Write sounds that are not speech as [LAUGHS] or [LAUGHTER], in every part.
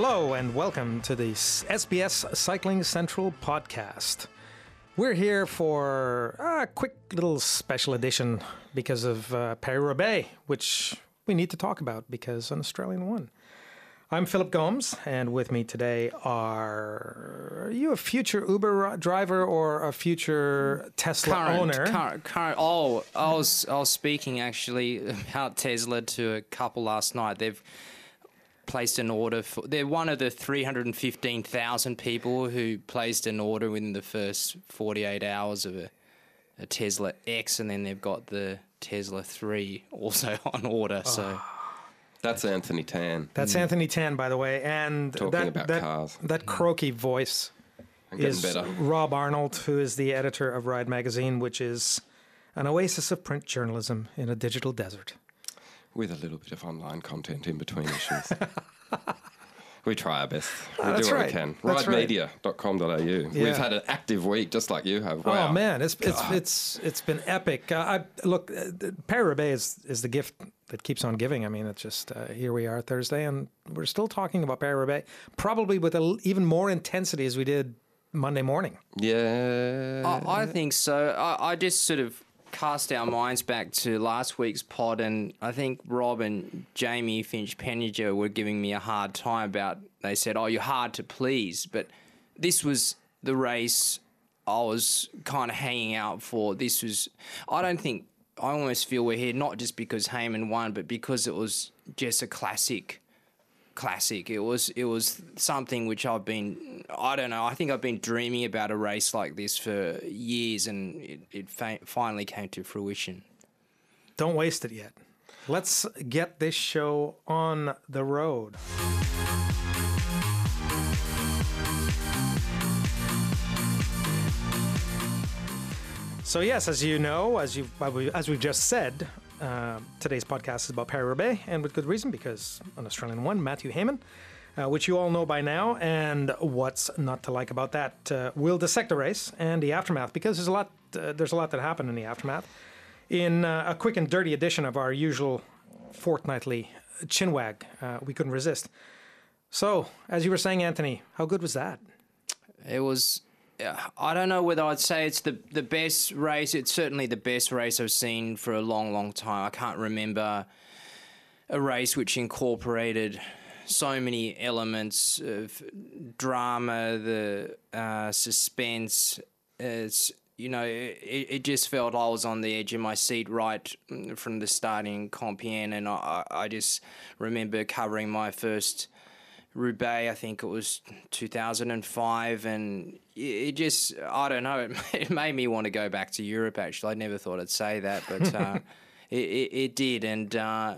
Hello and welcome to the SBS Cycling Central podcast. We're here for a quick little special edition because of uh, Paris Roubaix, which we need to talk about because an Australian won. I'm Philip Gomes, and with me today are, are you a future Uber driver or a future Tesla current, owner? Current, current. Oh, I was I was speaking actually about Tesla to a couple last night. They've placed an order for. They're one of the three hundred and fifteen thousand people who placed an order within the first forty eight hours of a, a Tesla X, and then they've got the Tesla Three also [LAUGHS] on order. So. Ah. That's Anthony Tan. That's hmm. Anthony Tan, by the way, and Talking that about that, cars. that hmm. croaky voice is better. Rob Arnold, who is the editor of Ride Magazine, which is an oasis of print journalism in a digital desert. With a little bit of online content in between issues. [LAUGHS] we try our best. We Ah, that's do what right. we can. That's right. Ridemedia.com.au. Yeah. We've had an active week just like you have. Wow. Oh man, it's it's God. it's it's been epic. Uh, I look, uh, the Paris-Roubaix is is the gift that keeps on giving. I mean, it's just uh, here we are Thursday, and we're still talking about Paris-Roubaix, probably with a l even more intensity as we did Monday morning. Yeah. I, I think so. I, I just sort of cast our minds back to last week's pod, and I think Rob and Jamie Finch Penninger were giving me a hard time about. They said, "Oh, you're hard to please," but this was the race I was kind of hanging out for. This was. I don't think. I almost feel we're here not just because Hayman won, but because it was just a classic classic. It was it was something which I've been I don't know. I think I've been dreaming about a race like this for years, and it, it fa- finally came to fruition. Don't waste it yet. Let's get this show on the road. So yes, as you know, as you as we've just said, uh, today's podcast is about Paris-Roubaix, and with good reason because an Australian one, Matthew Hayman, uh, which you all know by now. And what's not to like about that? Uh, we'll dissect the race and the aftermath because there's a lot. Uh, there's a lot that happened in the aftermath. In uh, a quick and dirty edition of our usual fortnightly chinwag, uh, we couldn't resist. So, as you were saying, Anthony, how good was that? It was. Uh, I don't know whether I'd say it's the the best race. It's certainly the best race I've seen for a long, long time. I can't remember a race which incorporated so many elements of drama, the uh, suspense. It's you know, it, it just felt I was on the edge of my seat right from the starting Compiègne, and I, I I just remember covering my first Roubaix, I think it was 2005, and it- it just, I don't know, [LAUGHS] it, made me want to go back to Europe, actually. I never thought I'd say that, but [LAUGHS] uh, it, it, it did. And uh,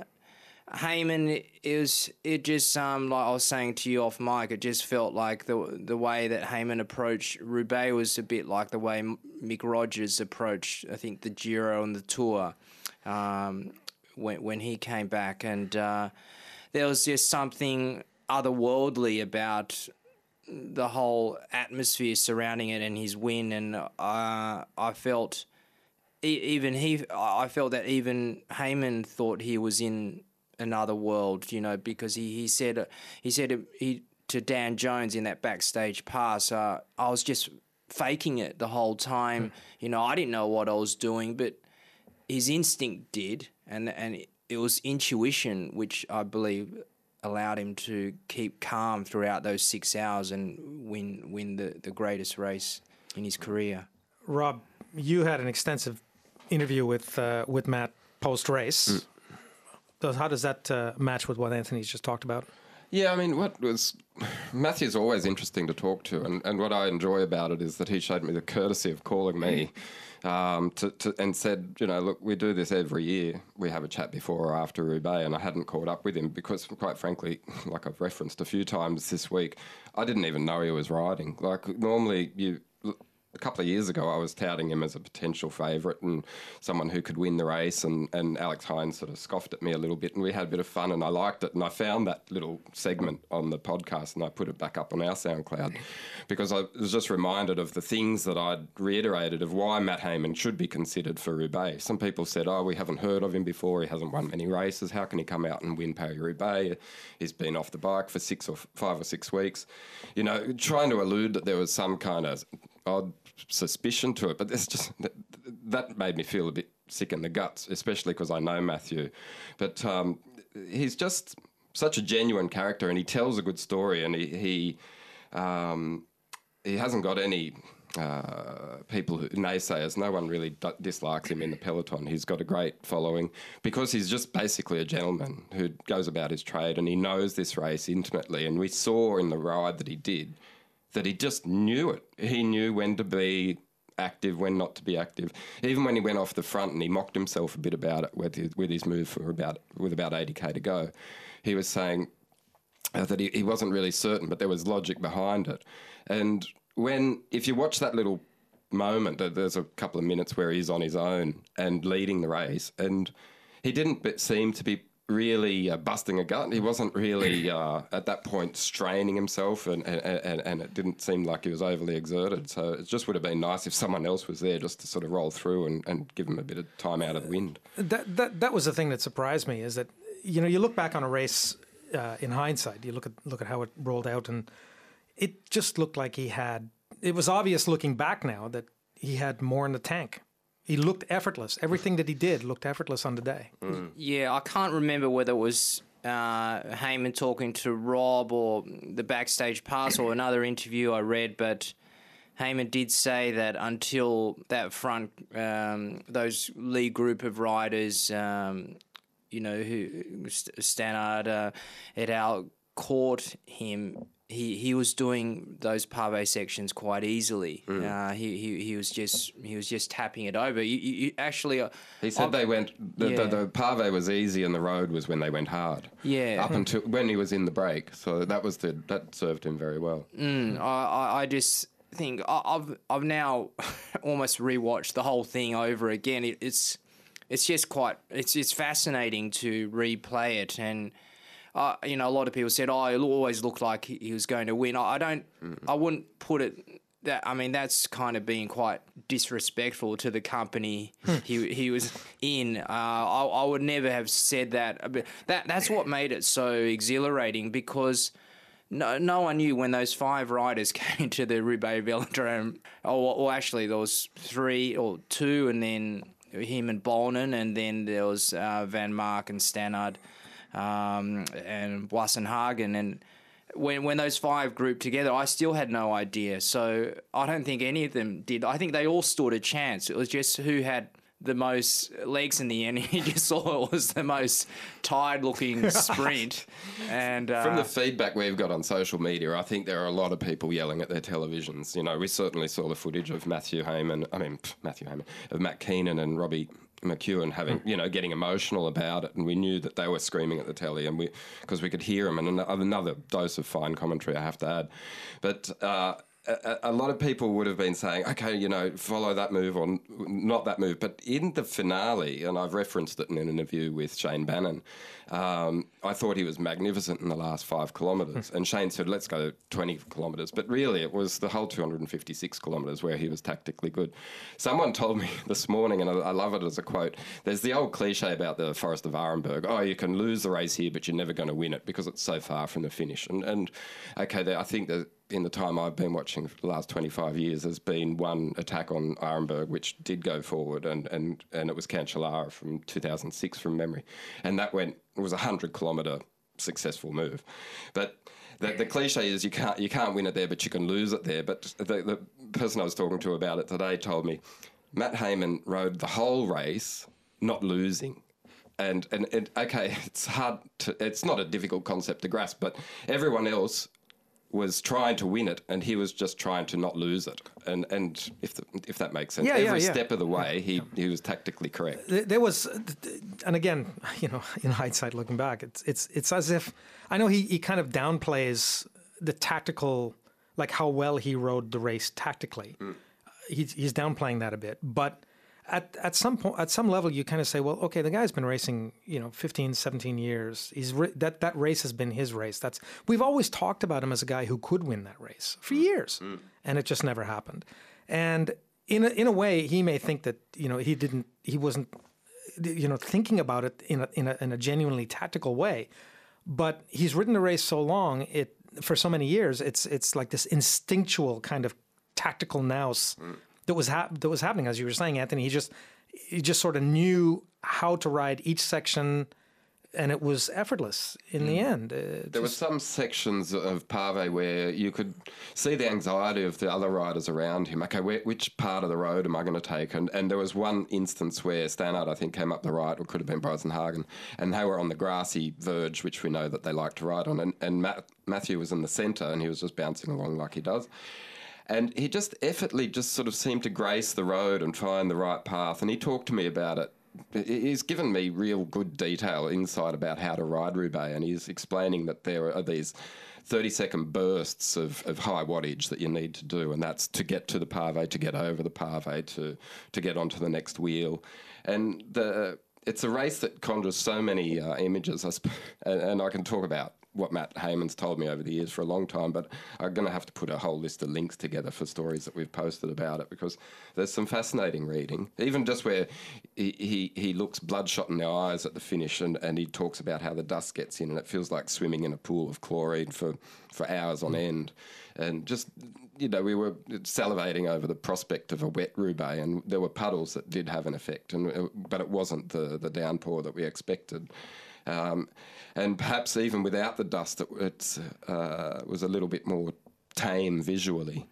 Hayman, it was, it just, um, like I was saying to you off mic, it just felt like the the way that Hayman approached Roubaix was a bit like the way Mick Rogers approached, I think, the Giro and the Tour um, when, when he came back. And uh, there was just something otherworldly about the whole atmosphere surrounding it and his win. And uh, I felt even he, I felt that even Hayman thought he was in another world, you know, because he, he said he said he to Dan Jones in that backstage pass, uh, I was just faking it the whole time. You know, I didn't know what I was doing, but his instinct did, and and it was intuition which I believe allowed him to keep calm throughout those six hours and win win the, the greatest race in his career. Rob, you had an extensive interview with uh, with Matt post race. Does How does that uh, match with what Anthony's just talked about? Yeah, I mean, what was Matthew's always interesting to talk to, and, and what I enjoy about it is that he showed me the courtesy of calling me um, to, to, and said, you know, look, we do this every year. We have a chat before or after Roubaix, and I hadn't caught up with him because, quite frankly, [LAUGHS] like I've referenced a few times this week, I didn't even know he was riding. Like normally, you a couple of years ago, I was touting him as a potential favourite and someone who could win the race. And, and Alex Hines sort of scoffed at me a little bit, and we had a bit of fun, and I liked it. And I found that little segment on the podcast, and I put it back up on our SoundCloud because I was just reminded of the things that I'd reiterated of why Matt Hayman should be considered for Roubaix. Some people said, "Oh, we haven't heard of him before. He hasn't won many races. How can he come out and win Paris Roubaix? He's been off the bike for six or five or six weeks." You know, trying to allude that there was some kind of odd suspicion to it, but it's just that, made me feel a bit sick in the guts, especially because I know Matthew. But um, he's just such a genuine character, and he tells a good story, and he he, um, he hasn't got any. Uh, people who naysayers, no one really d- dislikes him in the peloton. He's got a great following because he's just basically a gentleman who goes about his trade and he knows this race intimately. And we saw in the ride that he did that he just knew it. He knew when to be active, when not to be active. Even when he went off the front and he mocked himself a bit about it with his, with his move for about with about 80k to go, he was saying uh, that he, he wasn't really certain, but there was logic behind it. And when if you watch that little moment, there's a couple of minutes where he's on his own and leading the race, and he didn't seem to be really uh, busting a gut. He wasn't really [CLEARS THROAT] uh, at that point straining himself, and, and and it didn't seem like he was overly exerted. So it just would have been nice if someone else was there just to sort of roll through and, and give him a bit of time out of the wind. That that that was the thing that surprised me is that you know you look back on a race uh, in hindsight, you look at look at how it rolled out, and it just looked like he had. It was obvious looking back now that he had more in the tank he looked effortless. Everything that he did looked effortless on the day. Mm. Yeah, I can't remember whether it was uh, Hayman talking to Rob or the backstage pass or another interview I read, but Hayman did say that until that front, um, those lead group of riders, um, you know, who Stannard uh, et al. caught him he he was doing those pave sections quite easily. Mm. Uh, he, he he was just he was just tapping it over. You, you actually, uh, he said I've, they went the, yeah. the, the, pave was easy and the road was when they went hard. Yeah, up until when he was in the break. So that was the that served him very well. Mm, I I just think I've I've now [LAUGHS] almost rewatched the whole thing over again. It, it's it's just quite it's it's fascinating to replay it and uh, you know, a lot of people said, "Oh, it always looked like he was going to win." I, don't, mm. I wouldn't put it that. I mean, that's kind of being quite disrespectful to the company hmm. he he was in. Uh, I, I would never have said that. But that that's what made it so exhilarating because. No, no one knew when those five riders [LAUGHS] came to the Roubaix Velodrome. Oh, well, actually, there was three or two, and then him and Boonen, and then there was uh, Vanmarcke and Stannard um, and Boasson Hagen. And when, when those five grouped together, I still had no idea. So I don't think any of them did. I think they all stood a chance. It was just who had the most legs in the end. [LAUGHS] You just saw it was the most tired looking [LAUGHS] sprint. And uh, from the feedback we've got on social media, I think there are a lot of people yelling at their televisions. You know, we certainly saw the footage of Matthew Hayman. I mean, Matthew Hayman of Matt Keenan and Robbie McEwen having, hmm. you know, getting emotional about it, and we knew that they were screaming at the telly, and we because we could hear them, and another dose of fine commentary, I have to add, but. Uh, a, a, lot of people would have been saying, okay, you know, follow that move or not that move. But in the finale, and I've referenced it in an interview with Shayne Bannan, um, I thought he was magnificent in the last five kilometres. Hmm. and Shane said, let's go 20 kilometres. But really, it was the whole 256 kilometres where he was tactically good. Someone told me [LAUGHS] this morning, and I, I love it as a quote there's the old cliche about the Forest of Arenberg oh, you can lose the race here, but you're never going to win it because it's so far from the finish. And, and okay, I think that in the time I've been watching for the last 25 years, there's been one attack on Arenberg which did go forward, and, and, and it was Cancellara from 2006 from memory. And that went, it was a 100 kilometre successful move. But the, the cliche is you can't, you can't win it there, but you can lose it there. But the, the person I was talking to about it today told me Matt Hayman rode the whole race not losing and and, and okay, [LAUGHS] it's hard to, it's not a difficult concept to grasp, but everyone else was trying to win it, and he was just trying to not lose it. And and if the, if that makes sense, yeah, every yeah, yeah. step of the way, he he was tactically correct. There was, and again, [LAUGHS] you know, [LAUGHS] in hindsight, looking back, it's it's it's as if I know he he kind of downplays the tactical, like how well he rode the race tactically. Mm. he's, he's downplaying that a bit, but at, at some point, at some level, you kind of say, well, okay, the guy's been racing, you know, 15, 17 years. He's that that race has been his race. That's we've always talked about him as a guy who could win that race for years, mm. and it just never happened. And in a, in a way, he may think that you know he didn't, he wasn't, you know, thinking about it in a, in a, in a genuinely tactical way. But he's ridden the race so long, it for so many years, it's it's like this instinctual kind of tactical nous. Mm that was hap- that was happening as you were saying, Anthony. He just he just sort of knew how to ride each section, and it was effortless in mm. the end. Uh, there were some sections of Pave where you could see the anxiety of the other riders around him. Okay, where, which part of the road am I going to take? And and there was one instance where Stannard, I think, came up the right, or could have been Boasson Hagen, and they were on the grassy verge, which we know that they like to ride on, and and Matt, Matthew was in the centre, and he was just bouncing along like he does. And he just effortlessly just sort of seemed to grace the road and find the right path. And he talked to me about it. He's given me real good detail, insight about how to ride Roubaix, and he's explaining that there are these 30 second bursts of, of high wattage that you need to do, and that's to get to the pave, to get over the pave, to, to get onto the next wheel. And the it's a race that conjures so many uh, images, [LAUGHS] and, and I can talk about what Matt Hayman's told me over the years for a long time, but I'm going to have to put a whole list of links together for stories that we've posted about it because there's some fascinating reading. Even just where he, he, he looks bloodshot in the eyes at the finish and, and he talks about how the dust gets in and it feels like swimming in a pool of chlorine for, for hours on mm. end. And just, you know, we were salivating over the prospect of a wet Roubaix and there were puddles that did have an effect, and uh, but it wasn't the, the downpour that we expected. Um, and perhaps even without the dust, it uh, was a little bit more tame visually.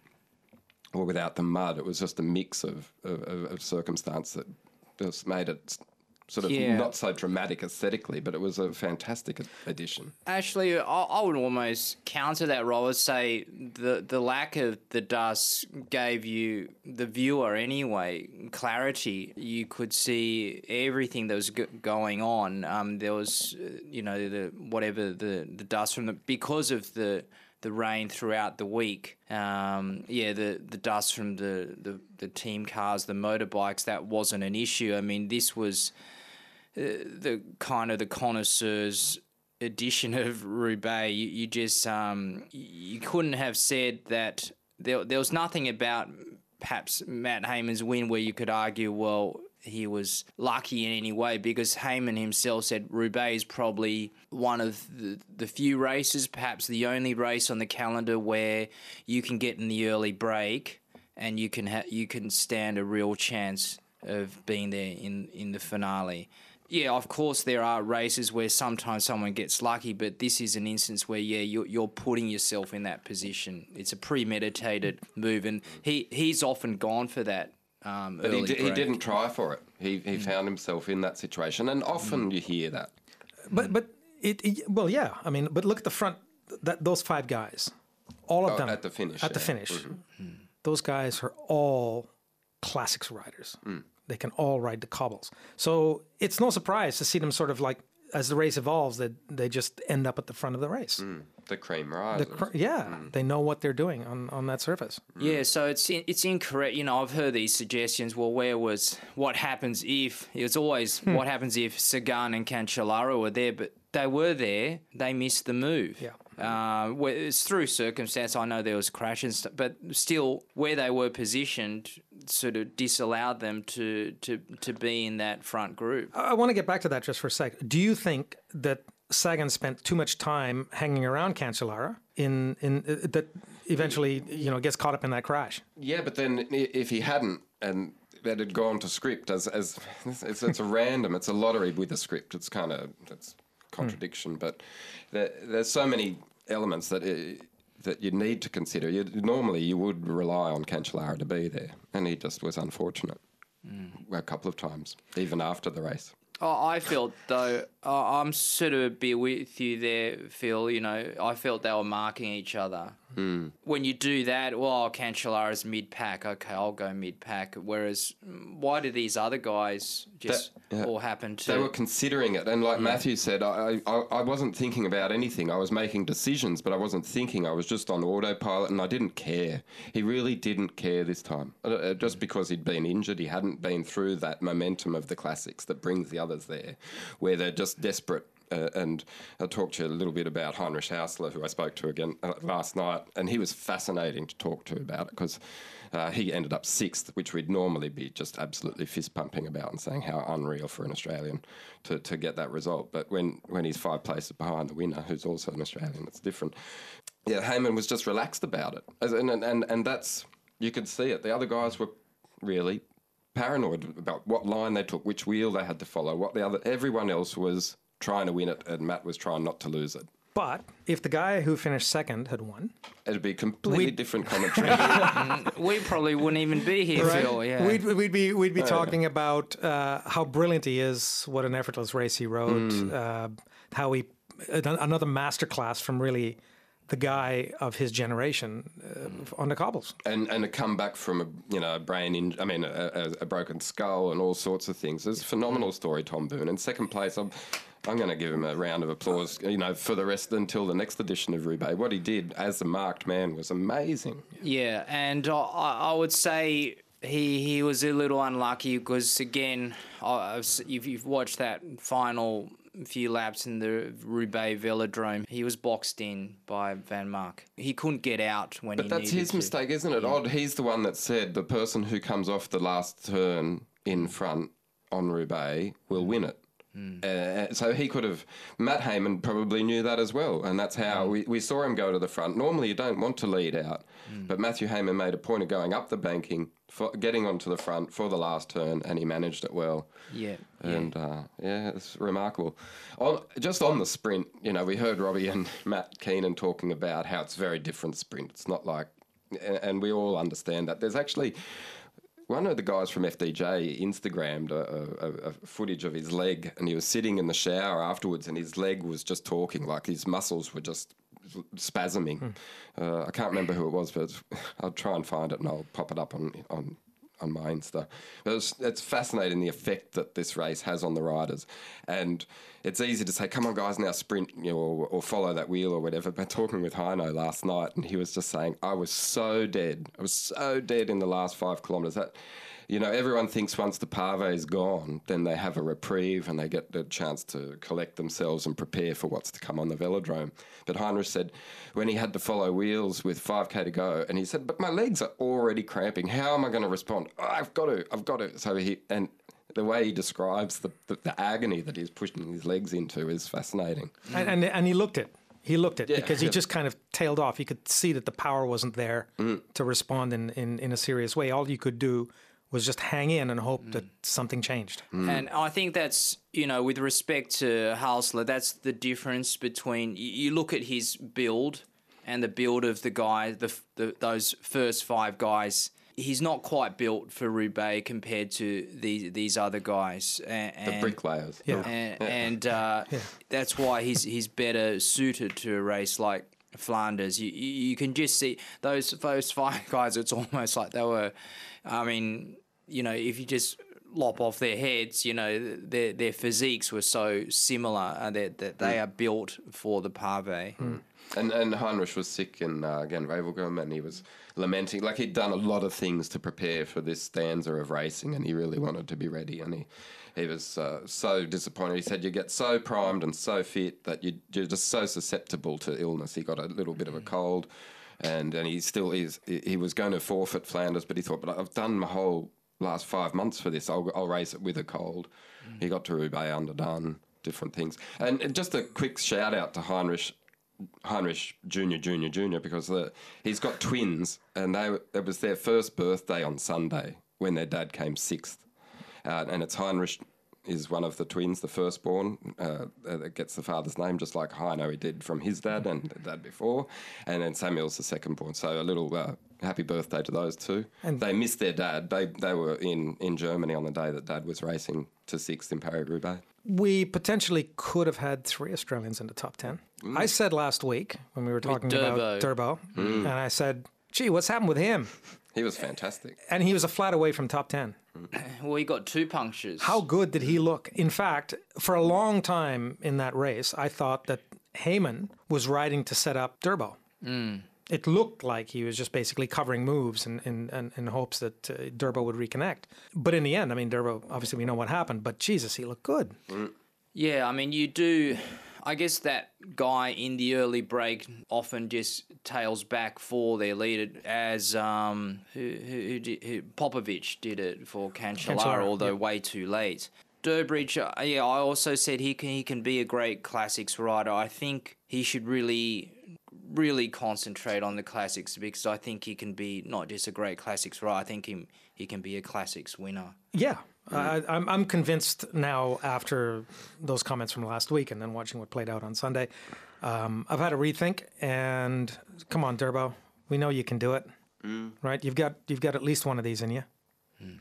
Or without the mud, it was just a mix of, of, of circumstance that just made it sort of yeah. not so dramatic aesthetically, but it was a fantastic addition. Actually, I, I would almost counter that role and say the the lack of the dust gave you the viewer anyway clarity. You could see everything that was g- going on. Um, there was, uh, you know, the whatever the the dust from the because of the the rain throughout the week. Um, yeah, the, the dust from the, the, the team cars, the motorbikes, that wasn't an issue. I mean, this was the kind of the connoisseurs edition of Roubaix. You, you just um, you couldn't have said that there there was nothing about perhaps Matt Hayman's win where you could argue, well, he was lucky in any way because Hayman himself said Roubaix is probably one of the, the few races, perhaps the only race on the calendar where you can get in the early break and you can ha- you can stand a real chance of being there in, in the finale yeah, of course there are races where sometimes someone gets lucky, but this is an instance where yeah, you're, you're putting yourself in that position. It's a premeditated move, and he he's often gone for that. Um, but he, d- he didn't try for it. He he mm. found himself in that situation, and often mm. you hear that. But but it, it, well yeah, I mean, but look at the front. That those five guys, all of oh, them at the finish. At yeah. the finish, mm-hmm. those guys are all classics riders. Mm they can all ride the cobbles. So it's no surprise to see them sort of like as the race evolves, that they, they just end up at the front of the race. Mm, the cream riders. The cr- yeah, mm. they know what they're doing on, on that surface. Mm. Yeah, so it's in, it's incorrect. You know, I've heard these suggestions. Well, where was what happens if? It's always hmm. what happens if Sagan and Cancellara were there, but they were there. They missed the move. Yeah. Uh, it's through circumstance. I know there was crashes, but still, where they were positioned, sort of disallowed them to to to be in that front group. I want to get back to that just for a sec. Do you think that Sagan spent too much time hanging around Cancellara in in uh, that eventually you know gets caught up in that crash? Yeah, but then if he hadn't and that had gone to script as as [LAUGHS] it's, it's a random, it's a lottery with a script. It's kind of it's contradiction, mm. but there, there's so many elements that it, that you need to consider. You, normally, you would rely on Cancellara to be there, and he just was unfortunate mm. a couple of times, even after the race. Oh, I felt though I'm sort of a bit with you there, Phil. You know, I felt they were marking each other. When you do that, well, Cancellara's mid pack. Okay, I'll go mid pack. Whereas, mm, why do these other guys just yeah. all happen to? They were considering it, and like Matthew said, I, I I wasn't thinking about anything. I was making decisions, but I wasn't thinking. I was just on autopilot, and I didn't care. He really didn't care this time, Uh, uh, just because he'd been injured. He hadn't been through that momentum of the classics that brings the others there, where they're just desperate. Uh, and I talked to you a little bit about Heinrich Haussler, who I spoke to again uh, last night, and he was fascinating to talk to about it because uh, he ended up sixth, which we'd normally be just absolutely fist pumping about and saying how unreal for an Australian to, to get that result. But when, when he's five places behind the winner, who's also an Australian, it's different. Yeah, Hayman was just relaxed about it. And, and, and that's, you could see it. The other guys were really paranoid about what line they took, which wheel they had to follow, what the other, everyone else was trying to win it, and Matt was trying not to lose it. But if the guy who finished second had won, It'd be completely We- different [LAUGHS] commentary. we probably wouldn't even be here, Phil. Yeah. we'd, we'd be we'd be talking about uh, how brilliant he is, what an effortless race he rode, Mm. uh, how he an- another masterclass from really the guy of his generation uh, on the cobbles. and and a comeback from a you know a brain in I mean a, a, a broken skull and all sorts of things. It's a phenomenal story, Tom Boonen. In second place, I'm I'm going to give him a round of applause. You know, for the rest until the next edition of Roubaix. What he did as a marked man was amazing. Yeah, and I, I would say he he was a little unlucky because again, if you've watched that final few laps in the Roubaix Velodrome, he was boxed in by Vanmarcke. He couldn't get out when. But that's his to. mistake, isn't it? Odd. He's the one that said the person who comes off the last turn in front on Roubaix will win it. Uh, so he could have. Matt Hayman probably knew that as well, and that's how we, we saw him go to the front. Normally, you don't want to lead out, but Matthew Hayman made a point of going up the banking, for, getting onto the front for the last turn, and he managed it well. Yeah, And uh, yeah, it's remarkable. On, just on the sprint, you know, we heard Robbie and [LAUGHS] Matt Keenan talking about how it's a very different sprint. It's not like, and, and we all understand that. There's actually one of the guys from FDJ Instagrammed a, a, a footage of his leg, and he was sitting in the shower afterwards, and his leg was just talking, like his muscles were just spasming. Uh, I can't remember who it was, but I'll try and find it and I'll pop it up on on on my Insta. It's, it's fascinating the effect that this race has on the riders, and it's easy to say, "Come on, guys, now sprint," you know, or, or follow that wheel or whatever. But talking with Heino last night, and he was just saying, "I was so dead. I was so dead in the last five kilometres." That you know, everyone thinks once the pave is gone, then they have a reprieve and they get the chance to collect themselves and prepare for what's to come on the velodrome. But Heinrich said when he had to follow wheels with 5k to go, and he said, "But my legs are already cramping. How am I going to respond? Oh, I've got to, I've got to." So he and the way he describes the, the, the agony that he's pushing his legs into is fascinating. And, and and he looked it. He looked it Yeah. because he just kind of tailed off. You could see that the power wasn't there Mm. to respond in, in, in a serious way. All you could do was just hang in and hope that something changed. And I think that's, you know, with respect to Haussler, that's the difference between you, you look at his build and the build of the guy, the, the those first five guys. He's not quite built for Roubaix compared to these these other guys. And, The bricklayers. Yeah. and, and uh, that's why he's he's better suited to a race like Flanders. You you you can just see those those five [LAUGHS] guys. It's almost like they were. I mean, you know, if you just lop off their heads, you know, their their physiques were so similar uh, that that they are built for the pave. And and Heinrich was sick in uh, Gent-Wevelgem, and he was lamenting like he'd done a lot of things to prepare for this stanza of racing, and he really wanted to be ready, and he. He was uh, so disappointed. He said, "You get so primed and so fit that you, you're just so susceptible to illness." He got a little bit of a cold, and and he still is. He was going to forfeit Flanders, but he thought, "But I've done my whole last five months for this. I'll, I'll race it with a cold." He got to Roubaix underdone, different things, and just a quick shout out to Heinrich Heinrich Junior, Junior, Junior, because the, he's got twins, and they it was their first birthday on Sunday when their dad came sixth, uh, and it's Heinrich is one of the twins, the firstborn, uh, that gets the father's name, just like Heino he did from his dad and dad before. And then Samuel's the secondborn. So a little uh, happy birthday to those two. And- they missed their dad. They, they were in, in Germany on the day that dad was racing to sixth in Paris-Roubaix. We potentially could have had three Australians in the top 10. I said last week when we were talking about Durbo, and I said, gee, what's happened with him? He was fantastic. And he was a flat away from top 10. [CLEARS THROAT] Well, he got two punctures. How good did he look? In fact, for a long time in that race, I thought that Hayman was riding to set up Durbo. It looked like he was just basically covering moves in, in, in, in hopes that uh, Durbo would reconnect. But in the end, I mean, Durbo, obviously we know what happened, but Jesus, he looked good. Yeah, I mean, you do. I guess that guy in the early break often just tails back for their leader, as um, who, who, who, who Popovych did it for Cancellara, Cancellara, although yep. way too late. Durbridge, uh, yeah, I also said he can he can be a great classics rider. I think he should really really concentrate on the classics because I think he can be not just a great classics rider. I think he he can be a classics winner. Yeah, I, I'm I'm convinced now after those comments from last week and then watching what played out on Sunday. Um, I've had a rethink, and come on, Durbo, we know you can do it, right? You've got you've got at least one of these in you.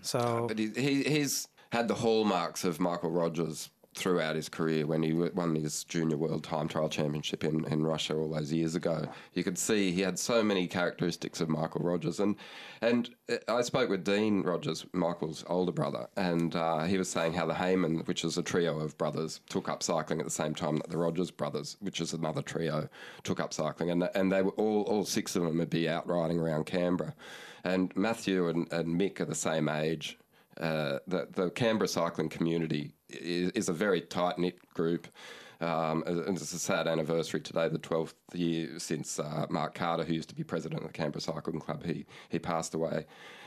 So But he, he, he's had the hallmarks of Michael Rogers throughout his career when he won his junior world time trial championship in, in Russia all those years ago. You could see he had so many characteristics of Michael Rogers. And, and uh, I spoke with Dean Rogers, Michael's older brother, and uh, he was saying how the Hayman, which is a trio of brothers, took up cycling at the same time that the Rogers brothers, which is another trio, took up cycling. And, and they were all, all six of them would be out riding around Canberra. And Matthew and, and Mick are the same age uh, the, the Canberra cycling community is, is a very tight knit group. Um, and it's a sad anniversary today, the 12th year since uh, Mark Carter, who used to be president of the Canberra Cycling Club, he, he passed away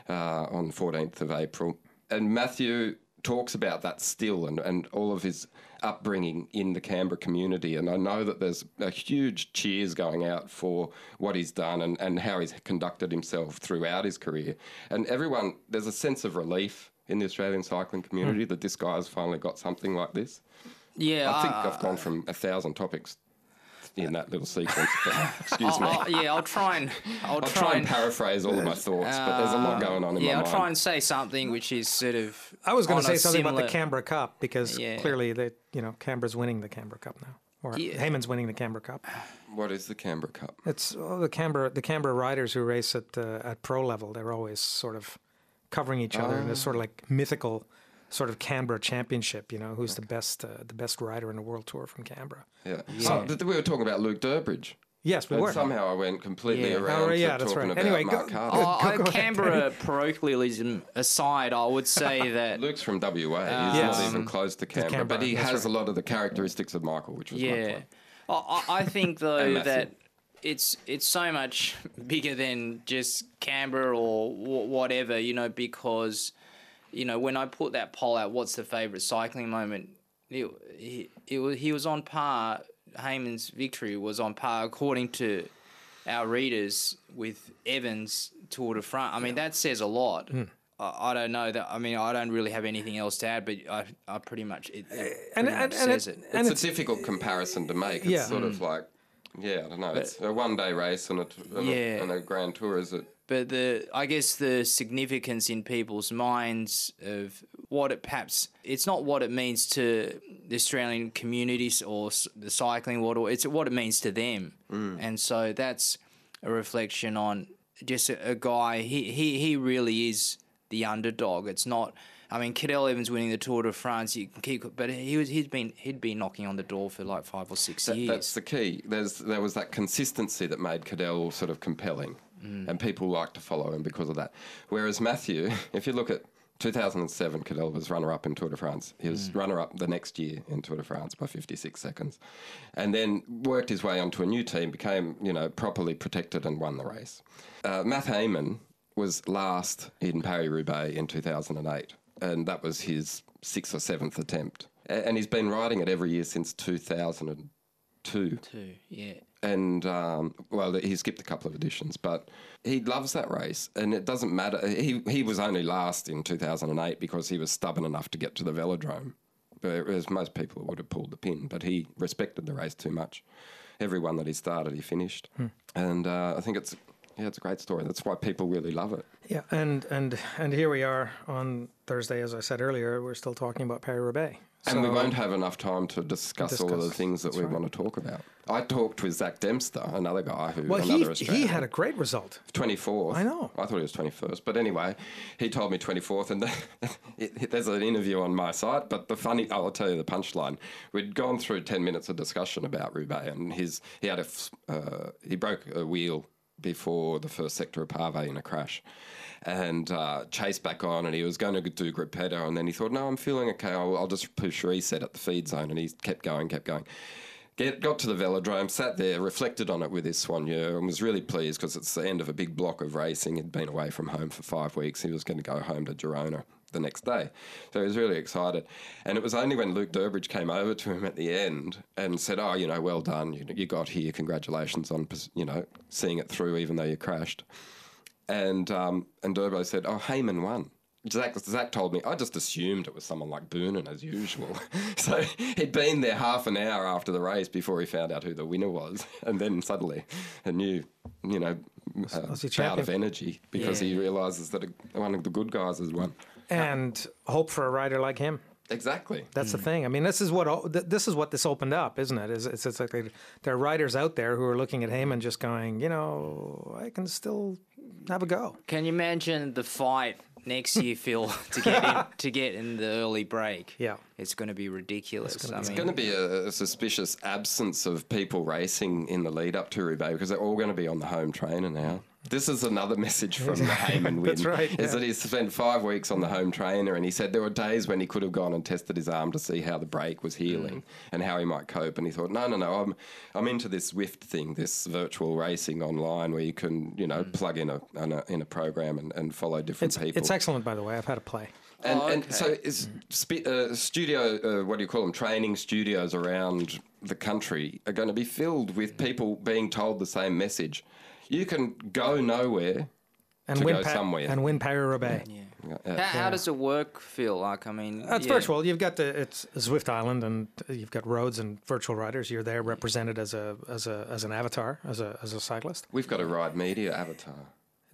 uh, on the 14th of April. And Matthew talks about that still and, and all of his upbringing in the Canberra community. And I know that there's a huge cheers going out for what he's done and, and how he's conducted himself throughout his career. And everyone, there's a sense of relief in the Australian cycling community hmm. that this guy's finally got something like this. Yeah, I think I- I've uh, gone from a thousand topics in that little sequence. But, [LAUGHS] excuse me. I'll- yeah, I'll try and I'll, I'll try and paraphrase all of my thoughts, but there's a lot uh, going on in my life. yeah, my I'll mind. try and say something which is sort of. I was going to say a something about the Canberra Cup because Yeah. clearly they, you know, Canberra's winning the Canberra Cup now, or Yeah. Hayman's winning the Canberra Cup. What is the Canberra Cup? It's oh, the Canberra the Canberra riders who race at uh, at pro level. They're always sort of covering each other in this sort of like mythical sort of Canberra championship. You know, who's the best uh, the best rider in the world tour from Canberra? Yeah. yeah. So, th- we were talking about Luke Durbridge. Yes, we And were. somehow I went completely Yeah. around Oh, to yeah, that's talking right. about Anyway, Mark go- Carter. go- Oh, go ahead, Canberra parochialism aside, I would say [LAUGHS] that Luke's from WA. He's Yes. not even close to Canberra, Canberra, but he that's has right. a lot of the characteristics of Michael, which was my yeah. point. I, I I think [LAUGHS] though And Matthew. that it's it's so much [LAUGHS] bigger than just Canberra or wh- whatever, you know, because you know when I put that poll out, what's the favourite cycling moment? It, he, it was he was on par. Hayman's victory was on par according to our readers with Evans Tour de France. I mean, that says a lot. Hmm. I, I don't know that. I mean, I don't really have anything else to add, but I, I pretty much it, it and- pretty and- much and says it- it. and It's a difficult comparison to make. It's Yeah. sort of like, yeah, I don't know. It's a one day race and a, and, Yeah. a, and a grand tour, is it? but the I guess the significance in people's minds of what it perhaps it's not what it means to the Australian communities or the cycling world, it's what it means to them, mm. and so that's a reflection on just a, a guy. He he he really is the underdog. It's not. I mean, Cadel Evans winning the Tour de France, you can keep, but he was he's been he'd been knocking on the door for like five or six That- years. that's the key. There's there was that consistency that made Cadel sort of compelling, Mm. and people like to follow him because of that. Whereas Matthew, [LAUGHS] if you look at 2007, Cadel was runner-up in Tour de France. He Mm. was runner-up the next year in Tour de France by 56 seconds, and then worked his way onto a new team, became you know properly protected and won the race. Uh, Matt Hayman was last in Paris Roubaix in 2008, and that was his sixth or seventh attempt. And he's been riding it every year since 2002 too. Yeah. and um, well, he skipped a couple of editions, but he loves that race, and it doesn't matter. He he was only last in 2008 because he was stubborn enough to get to the velodrome, whereas most people would have pulled the pin. But he respected the race too much. Every one that he started, he finished, and uh, I think it's yeah, it's a great story. That's why people really love it. Yeah, and and and here we are on Thursday, as I said earlier. We're still talking about Paris Roubaix. And we won't have enough time to discuss, all of the things that we right. want to talk about. I talked with Zak Dempster, another guy who, Well, another he Australian. he had a great result. 24th. I know. I thought he was 21st. But anyway, he told me 24th. And [LAUGHS] it, it- there's an interview on my site. But the funny, I'll tell you the punchline. We'd gone through 10 minutes of discussion about Roubaix. And his, he had a, uh, he broke a wheel before the first sector of Pave in a crash. And uh, chased back on, and he was going to do Gruppetto, and then he thought, "No, I'm feeling okay. I'll, I'll just push reset at the feed zone." And he kept going, kept going. Get, got to the velodrome, sat there, reflected on it with his soigneur, and was really pleased because it's the end of a big block of racing. He'd been away from home for five weeks. He was going to go home to Girona the next day. So he was really excited. And it was only when Luke Durbridge came over to him at the end and said, Oh, you know, well done. You, you got here. Congratulations on, you know, seeing it through even though you crashed. And, um, and Durbo said, Oh, Hayman won. Zak, Zak told me, I just assumed it was someone like Boonen as usual. [LAUGHS] so he'd been there half an hour after the race before he found out who the winner was. [LAUGHS] And then suddenly a new, you know, uh, bout of energy because he realises that a, one of the good guys has won. And hope for a rider like him. Exactly. That's the hmm. thing. I mean, this is what this is what this opened up, isn't it? Is it's, it's like they- there are riders out there who are looking at Hayman just going, you know, I can still have a go. Can you imagine the fight next year, [LAUGHS] Phil, to get in, to get in the early break? Yeah. it's going to be ridiculous. I It's mean, going to be a, a suspicious absence of people racing in the lead up to Roubaix because they're all going to be on the home trainer now. This is another [LAUGHS] message from the Hayman win. That's right, Is yeah. that he spent five weeks on the home trainer and he said there were days when he could have gone and tested his arm to see how the break was healing and how he might cope. And he thought, no, no, no, I'm, I'm into this Zwift thing, this virtual racing online where you can, you know, plug in a, in a, in a program and, and follow different It's people. it's excellent, by the way. I've had a play. And, Oh, and so is spe- uh, studio, uh, what do you call them, training studios around the country are going to be filled with people being told the same message. You can go nowhere And to win go Pa- somewhere. and win Paris Roubaix. Uh, how, how does it work, feel Like, I mean, That's yeah. virtual. You've got the it's Zwift Island, and you've got roads and virtual riders. You're there represented as a as a as an avatar, as a as a cyclist. We've got a Ride Media avatar.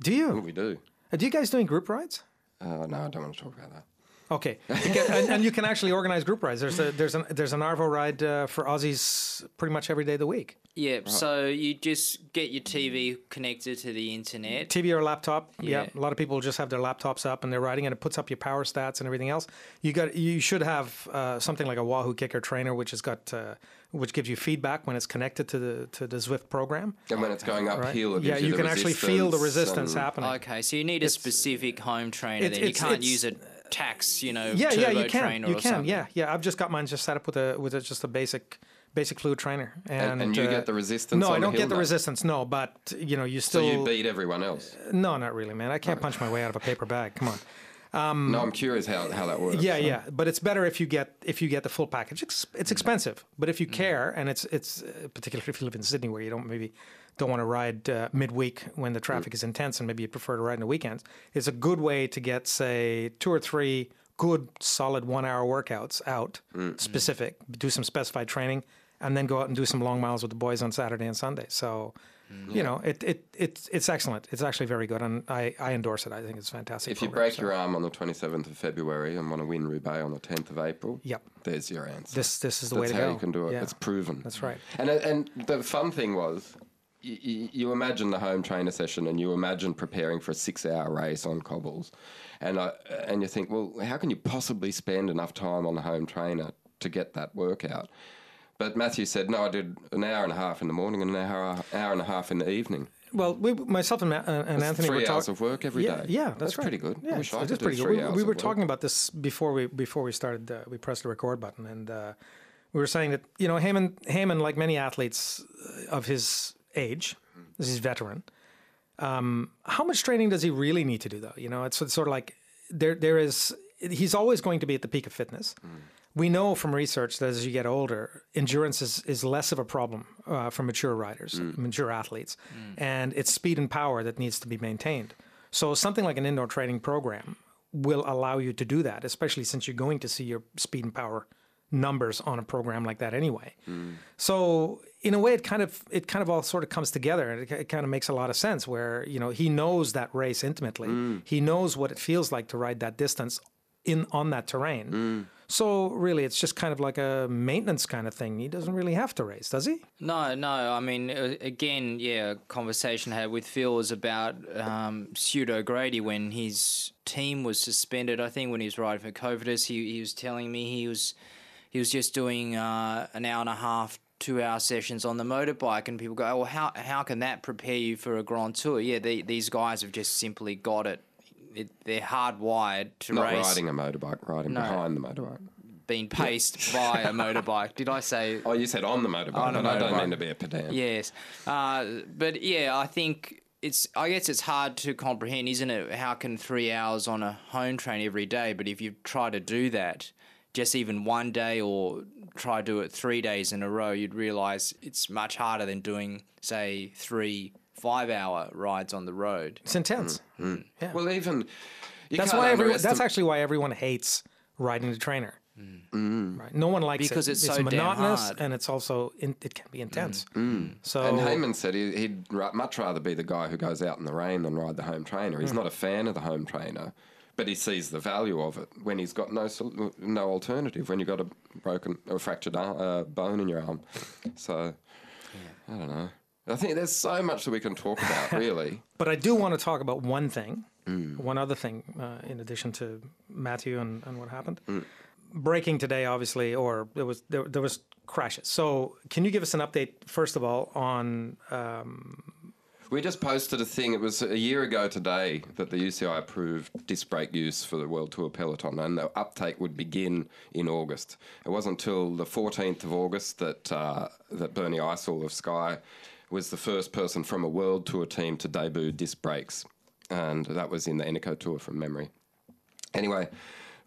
Do you? We do. Are you guys doing group rides? Uh, no, I don't want to talk about that. Okay, [LAUGHS] and, and you can actually organize group rides. There's a there's an there's an Arvo ride uh, for Aussies pretty much every day of the week. Yeah, so you just get your TV connected to the internet. TV or laptop. Yeah. Yeah. a lot of people just have their laptops up and they're riding, and it puts up your power stats and everything else. You got you should have uh, something like a Wahoo KICKR Trainer, which has got uh, which gives you feedback when it's connected to the to the Zwift program. And when it's going Right? uphill, it yeah, you, you can actually feel the resistance and- happening. Okay, so you need a specific home trainer. It's- then you can't it's- use a tax, you know, yeah, turbo yeah, you can. trainer You or can. something. Yeah, yeah. I've just got mine just set up with a with a, just a basic basic fluid trainer. And, and you uh, get the resistance No, on I don't hill get the though. resistance. No, but you know, you still So still. you beat everyone else. no, not really, man. I can't punch my way out of a paper bag. Come on. no, I'm curious how, how that works. Mm. Yeah, yeah, but it's better if you get if you get the full package. It's, it's expensive, but if you care, and it's it's uh, particularly if you live in Sydney where you don't maybe don't want to ride uh, midweek when the traffic mm. is intense, and maybe you prefer to ride in the weekends. It's a good way to get say two or three good solid one hour workouts out mm-hmm. specific, do some specified training, and then go out and do some long miles with the boys on Saturday and Sunday. So. Mm. You know, it, it it's it's excellent. It's actually very good, and I, I endorse it. I think it's fantastic. If you break so- your arm on the 27th of February and want to win Roubaix on the 10th of April, Yep. there's your answer. this this is the That's way to how go. you can do it. Yeah. It's proven. That's right. And uh, and the fun thing was, you, you imagine the home trainer session, and you imagine preparing for a six-hour race on cobbles, and I, and you think, well, how can you possibly spend enough time on the home trainer to get that workout? But Matthew said, no, I did an hour and a half in the morning and an hour, hour and a half in the evening. Well, we, myself and, Ma- uh, and Anthony three were hours talking. of work every yeah, day. Yeah, that's, That's right. pretty good. I wish I could is do pretty good. three We, hours we were work. talking about this before we before we started. Uh, we pressed the record button, and uh, we were saying that you know Hayman, Hayman, like many athletes uh, of his age, this is veteran. Um, how much training does he really need to do, though? You know, it's, it's sort of like there there is. He's always going to be at the peak of fitness. We know from research that as you get older, endurance is, is less of a problem uh, for mature riders, mature athletes, and it's speed and power that needs to be maintained. So something like an indoor training program will allow you to do that, especially since you're going to see your speed and power numbers on a program like that anyway. So in a way, it kind of it kind of all sort of comes together, and it, it kind of makes a lot of sense. Where you know he knows that race intimately, he knows what it feels like to ride that distance in on that terrain. So really, it's just kind of like a maintenance kind of thing. He doesn't really have to race, does he? No, no. I mean, uh, again, yeah, conversation I had with Phil was about um, Stu O'Grady when his team was suspended. I think when he was riding for Cofidis, he, he was telling me he was he was just doing uh, an hour and a half, two hour sessions on the motorbike, and people go, "Oh, well, how how can that prepare you for a Grand Tour?" Yeah, they, these guys have just simply got it. it they're hardwired to Not race, riding a motorbike, riding behind the motorbike. being paced by a motorbike. Did I say [LAUGHS] Oh, you said on the motorbike, On a and I don't mean to be a pedant. Yes, uh, but yeah, I think it's. I guess it's hard to comprehend, isn't it? How can three hours on a home train every day? But if you try to do that, just even one day, or try to do it three days in a row, you'd realize it's much harder than doing, say, three five-hour rides on the road. It's intense. Mm, mm. Yeah. Well, even that's why everyone, that's actually why everyone hates riding the trainer. Mm. Right? No one likes Because it. it's so damn monotonous hard. and it's also in, it can be intense. So And Hayman said he, he'd much rather be the guy who goes out in the rain than ride the home trainer. He's not a fan of the home trainer, but he sees the value of it when he's got no no alternative. When you've got a broken or fractured ar- uh, bone in your arm, so I don't know. I think there's so much that we can talk about, [LAUGHS] really. But I do want to talk about one thing, one other thing, uh, in addition to Matthew and, and what happened. Breaking today, obviously, or there was there, there was crashes. So, can you give us an update first of all on? Um, We just posted a thing. It was a year ago today that the UCI approved disc brake use for the World Tour peloton, and the uptake would begin in August. It wasn't until the 14th of August that uh, that Bernie Eisel of Sky was the first person from a World Tour team to debut disc brakes, and that was in the Eneco Tour from memory. Anyway,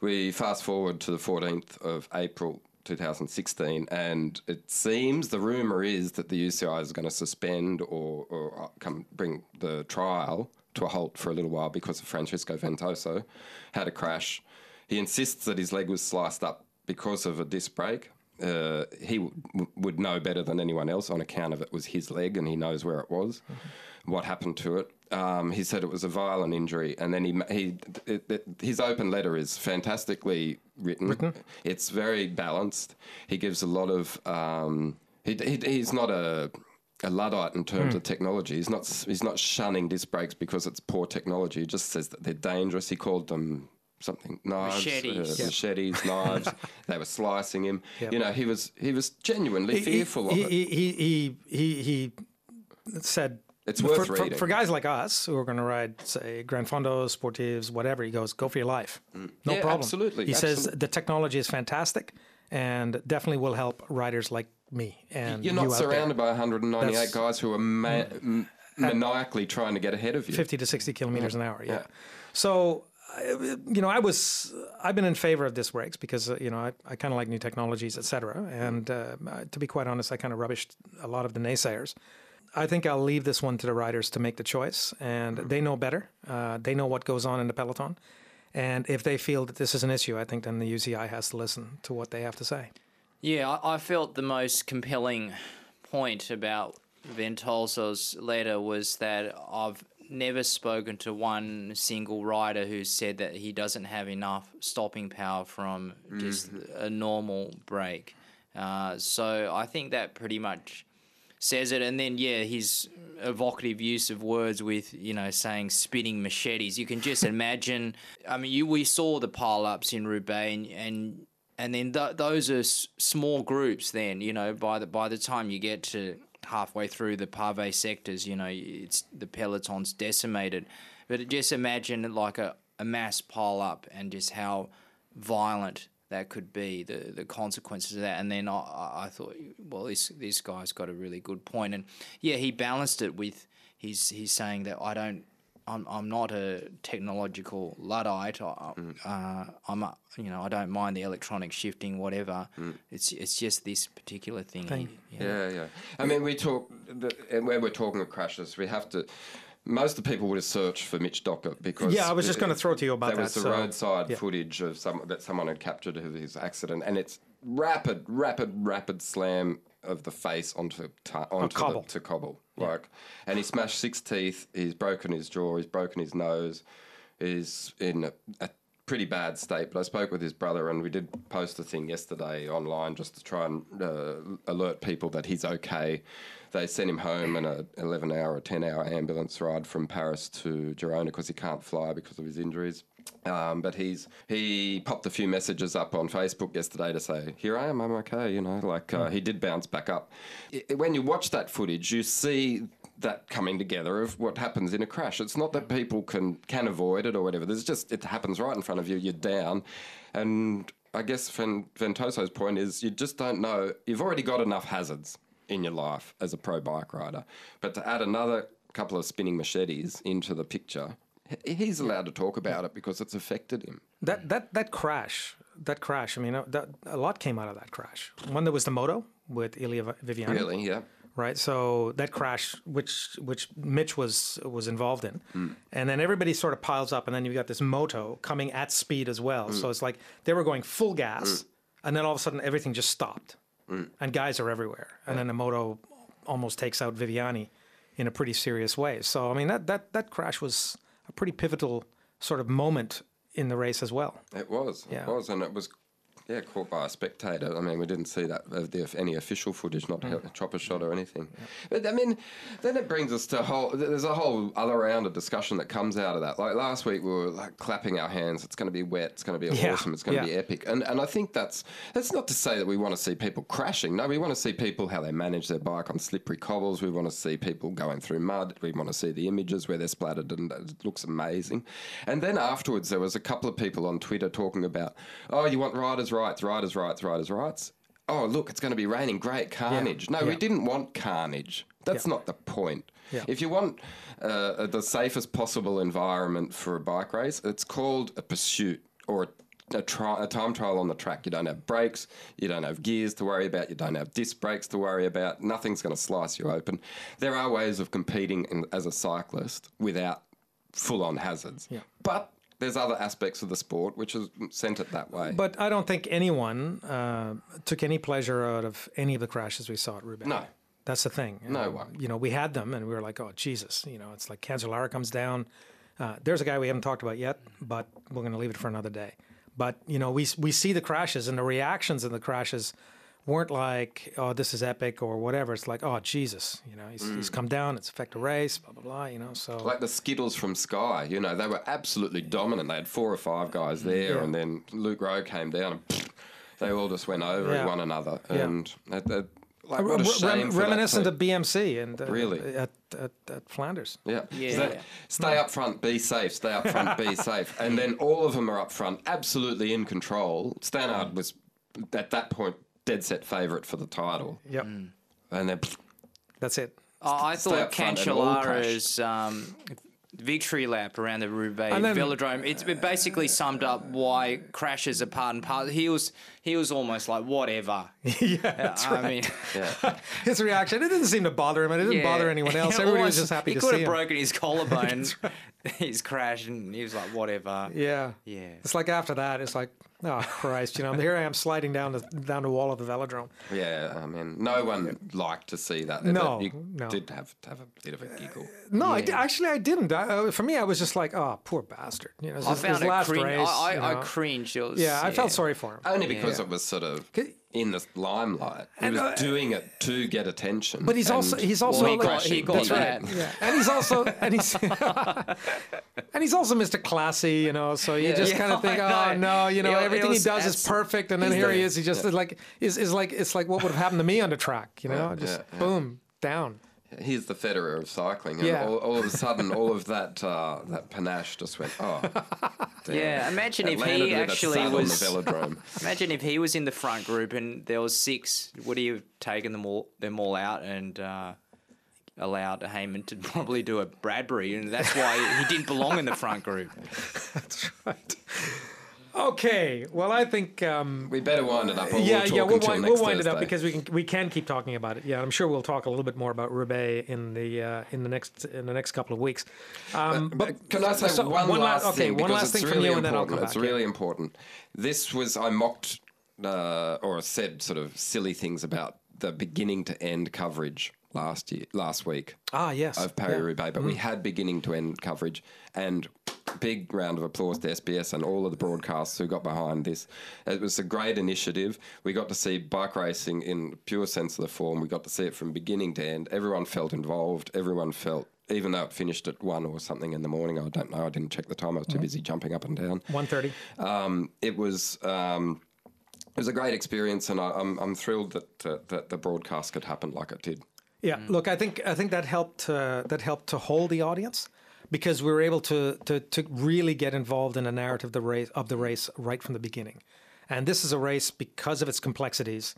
we fast forward to the 14th of April 2016, and it seems the rumor is that the UCI is going to suspend or, or uh, come bring the trial to a halt for a little while because of Francisco Ventoso had a crash. He insists that his leg was sliced up because of a disc brake. Uh, he w- would know better than anyone else on account of it was his leg and he knows where it was, what happened to it. Um, he said it was a violent injury, and then he he it, it, his open letter is fantastically written. written. It's very balanced. He gives a lot of. Um, he, he, he's not a a luddite in terms of technology. He's not he's not shunning disc brakes because it's poor technology. He just says that they're dangerous. He called them something knives, Machetes. uh, machetes, knives. [LAUGHS] They were slicing him. You know, he was he was genuinely fearful he, of it. he, he, he, he, he said It's worth for, for, reading. for guys like us who are going to ride, say, Grand Fondos, Sportives, whatever. He goes, go for your life, no Mm. Yeah, problem. absolutely, He says the technology is fantastic and definitely will help riders like me and You're you not there. surrounded by 198 That's- guys who are ma- m- maniacally trying to get ahead of you. 50 to 60 kilometers an hour. Yeah. So, you know, I was, I've been in favor of disc brakes because, uh, you know, I, I kind of like new technologies, et cetera. And uh, to be quite honest, I kind of rubbished a lot of the naysayers. I think I'll leave this one to the riders to make the choice, and they know better. Uh, they know what goes on in the peloton. And if they feel that this is an issue, I think then the UCI has to listen to what they have to say. Yeah, I, I felt the most compelling point about Ventoso's letter was that I've never spoken to one single rider who said that he doesn't have enough stopping power from just a normal brake. Uh, so I think that pretty much says it. And then, yeah, his evocative use of words with, you know, saying spinning machetes. You can just imagine. I mean, you we saw the pile ups in Roubaix, and, and and then th- those are s- small groups. Then you know, by the by the time you get to halfway through the pave sectors, you know, it's the peloton's decimated. But just imagine like a, a mass pile up and just how violent that could be the the consequences of that. And then I, I I thought, well, this this guy's got a really good point, and yeah, he balanced it with he's he's saying that I don't. I'm, I'm not a technological luddite. I, uh, I'm a, you know I don't mind the electronic shifting whatever. It's it's just this particular thing. he- yeah. Yeah, yeah. I mean, we talk, the, and when we're talking of crashes, we have to. Most of the people would have searched for Mitch Docker because Yeah, I was just gonna throw to you about that. there was that, the so, roadside yeah. footage of some that someone had captured of his accident, and it's rapid, rapid, rapid slam of the face onto ta- onto cobble. The, to cobble, like, and he smashed six teeth. He's broken his jaw. He's broken his nose. He's in a, a pretty bad state. But I spoke with his brother, and we did post a thing yesterday online just to try and uh, alert people that he's okay. They sent him home in a 11 hour or 10 hour ambulance ride from Paris to Girona because he can't fly because of his injuries. Um, but he's he popped a few messages up on Facebook yesterday to say, "Here I am, I'm okay." You know, like uh, he did bounce back up. I- when you watch that footage, you see that coming together of what happens in a crash. It's not that people can can avoid it or whatever. There's just it happens right in front of you. You're down, and I guess Ventoso's point is you just don't know. You've already got enough hazards in your life as a pro bike rider, but to add another couple of spinning machetes into the picture, he's allowed to talk about it because it's affected him. That that that crash, that crash. I mean, uh, that, a lot came out of that crash. One that was the moto with Elia Viviani, Really, yeah. right? So that crash, which which Mitch was was involved in, Mm. and then everybody sort of piles up, and then you've got this moto coming at speed as well. Mm. So it's like they were going full gas, and then all of a sudden everything just stopped, Mm. and guys are everywhere, and then Emoto almost takes out Viviani in a pretty serious way. So I mean that that that crash was a pretty pivotal sort of moment in the race as well. It was. Yeah. It was, and it was. Yeah, caught by a spectator. I mean, we didn't see that uh, of the, any official footage, not Mm. a chopper shot mm. or anything. But I mean, then it brings us to a whole. There's a whole other round of discussion that comes out of that. Like last week, we were like clapping our hands. It's going to be wet. It's going to be Yeah, awesome. It's going to yeah. be epic. And and I think that's that's not to say that we want to see people crashing. No, we want to see people how they manage their bike on slippery cobbles. We want to see people going through mud. We want to see the images where they're splattered and uh, it looks amazing. And then afterwards, there was a couple of people on Twitter talking about, oh, you want riders' rights, riders' rights, riders' rights. Oh, look, it's going to be raining. Great carnage. No, we didn't want carnage. That's not the point. Yeah. If you want uh, the safest possible environment for a bike race, it's called a pursuit or a, a, tri- a time trial on the track. You don't have brakes, you don't have gears to worry about, you don't have disc brakes to worry about. Nothing's going to slice you open. There are ways of competing in, as a cyclist without full on hazards. Yeah. But there's other aspects of the sport which is sent it that way. But I don't think anyone uh, took any pleasure out of any of the crashes we saw at Roubaix. No. That's the thing. No Uh, one. You know, we had them and we were like, oh, Jesus. You know, it's like Cancellara comes down. Uh, there's a guy we haven't talked about yet, but we're going to leave it for another day. But, you know, we, we see the crashes and the reactions in the crashes weren't like, oh, this is epic or whatever. It's like, oh, Jesus. You know, he's, he's come down. It's affected a race, blah, blah, blah, you know. So, like the Skittles from Sky, you know, they were absolutely dominant. They had four or five guys there, Yeah. and then Luke Rowe came down, and they all just went over Yeah. one another. Yeah. And that, that, like, what a shame. for reminiscent of BMC and uh, Really? at, at, at Flanders. Yeah. Yeah. So that- stay up front, be safe. Stay up front, be [LAUGHS] safe. And then all of them are up front, absolutely in control. Stannard was at that point dead set favourite for the title, Yep. and then That's it. Oh, I thought up front and all crash. Cancellara's um, victory lap around the Roubaix then- Velodrome, it's, it basically summed up why crashes are part and part. He was he was almost like whatever. [LAUGHS] yeah, that's I mean, yeah. [LAUGHS] his reaction. It didn't seem to bother him, it didn't yeah. bother anyone else. [LAUGHS] It Everybody was just happy to see him. he could have broken his collarbone, his crash, and he was like, whatever. Yeah, Yeah. It's like after that, it's like, oh Christ, you know, here I am sliding down the down the wall of the velodrome. Yeah, I mean, no one liked to see that. No, you no. did have to have a bit of a giggle. No, I di- actually I didn't. I, uh, for me, I was just like, oh, poor bastard. You know, I his, found his it last cringe. race. I, you I, I cringed. Was, yeah, I felt sorry for him. Only because Yeah. it was sort of C- in the limelight. He And, was uh, doing it to get attention. But he's also he's also Well, he like, got- he got that. right. Yeah, and he's also [LAUGHS] and he's [LAUGHS] and he's also Mr. Classy, you know. So you just Yeah, kind of [LAUGHS] think, oh no, you know, It- it everything he does is perfect, and then He's here he is. He just is like is is like it's like what would have happened to me on the track, you know, just yeah, yeah. boom down. He's the Federer of cycling, and Yeah. all, all of a sudden, all of that uh, that panache just went. Oh, [LAUGHS] damn. Yeah, imagine It if he actually was. the velodrome. [LAUGHS] Imagine if he was in the front group and there was six. Would he have taken them all them all out and uh, allowed Hayman to [LAUGHS] probably do a Bradbury? And that's why he didn't belong in the front group. That's right. Okay, well, I think um, we better wind it up. Yeah, we'll yeah, we'll wind, we'll wind it up because we can we can keep talking about it. Yeah, I'm sure we'll talk a little bit more about Roubaix in the uh, in the next in the next couple of weeks. Um, but Can I say so one, la- last okay, thing? one last thing from really you, and then I'll come It's back. yeah. really important. This was I mocked uh, or said sort of silly things about the beginning to end coverage last year, last week Ah, yes. of Yeah. Paris Roubaix, but we had beginning to end coverage. And big round of applause to SBS and all of the broadcasts who got behind this. It was a great initiative. We got to see bike racing in pure sense of the form. We got to see it from beginning to end. Everyone felt involved. Everyone felt, even though it finished at one or something in the morning, I don't know. I didn't check the time. I was too busy jumping up and down. 130. Um, it was. Um, it was a great experience, and I, I'm, I'm thrilled that, uh, that the broadcast could happen like it did. Yeah, look, I think I think that helped uh, that helped to hold the audience because we were able to to to really get involved in a narrative of the race of the race right from the beginning. And this is a race because of its complexities.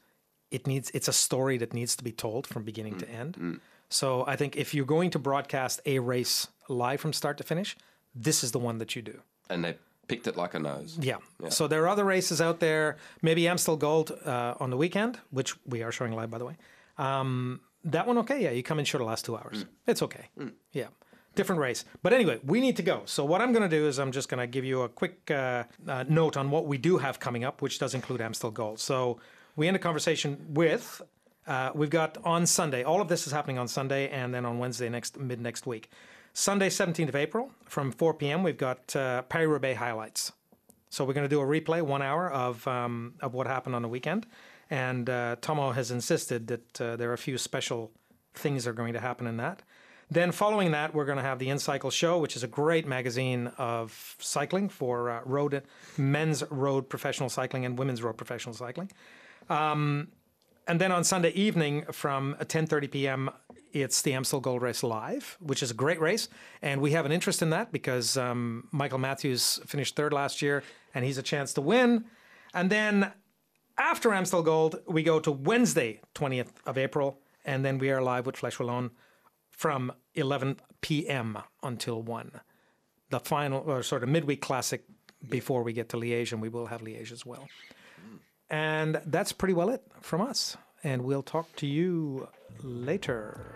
It needs it's a story that needs to be told from beginning to end. So I think if you're going to broadcast a race live from start to finish, this is the one that you do. And they picked it like a nose. Yeah. So there are other races out there. Maybe Amstel Gold uh, on the weekend, which we are showing live, by the way. Um, that one, okay. Yeah, you come in short the last two hours. It's okay. Yeah. Different race. But anyway, we need to go. So what I'm going to do is I'm just going to give you a quick uh, uh, note on what we do have coming up, which does include Amstel Gold. So we end a conversation with uh, we've got on Sunday. All of this is happening on Sunday, and then on Wednesday next mid next week. Sunday, 17th of April, from 4 p.m. We've got uh, Paris Roubaix highlights. So we're going to do a replay, one hour of um, of what happened on the weekend, and uh, Tomo has insisted that uh, there are a few special things that are going to happen in that. Then following that, we're going to have the InCycle Show, which is a great magazine of cycling for uh, road, men's road professional cycling and women's road professional cycling. Um, and then on Sunday evening from 10:30 p.m. it's the Amstel Gold Race live, which is a great race, and we have an interest in that because um, Michael Matthews finished third last year, and he's a chance to win. And then after Amstel Gold, we go to Wednesday, 20th of April, and then we are live with Flèche Wallonne from 11 p.m. until 1. The final, or sort of midweek classic before we get to Liège, and we will have Liège as well. And that's pretty well it from us. And we'll talk to you later.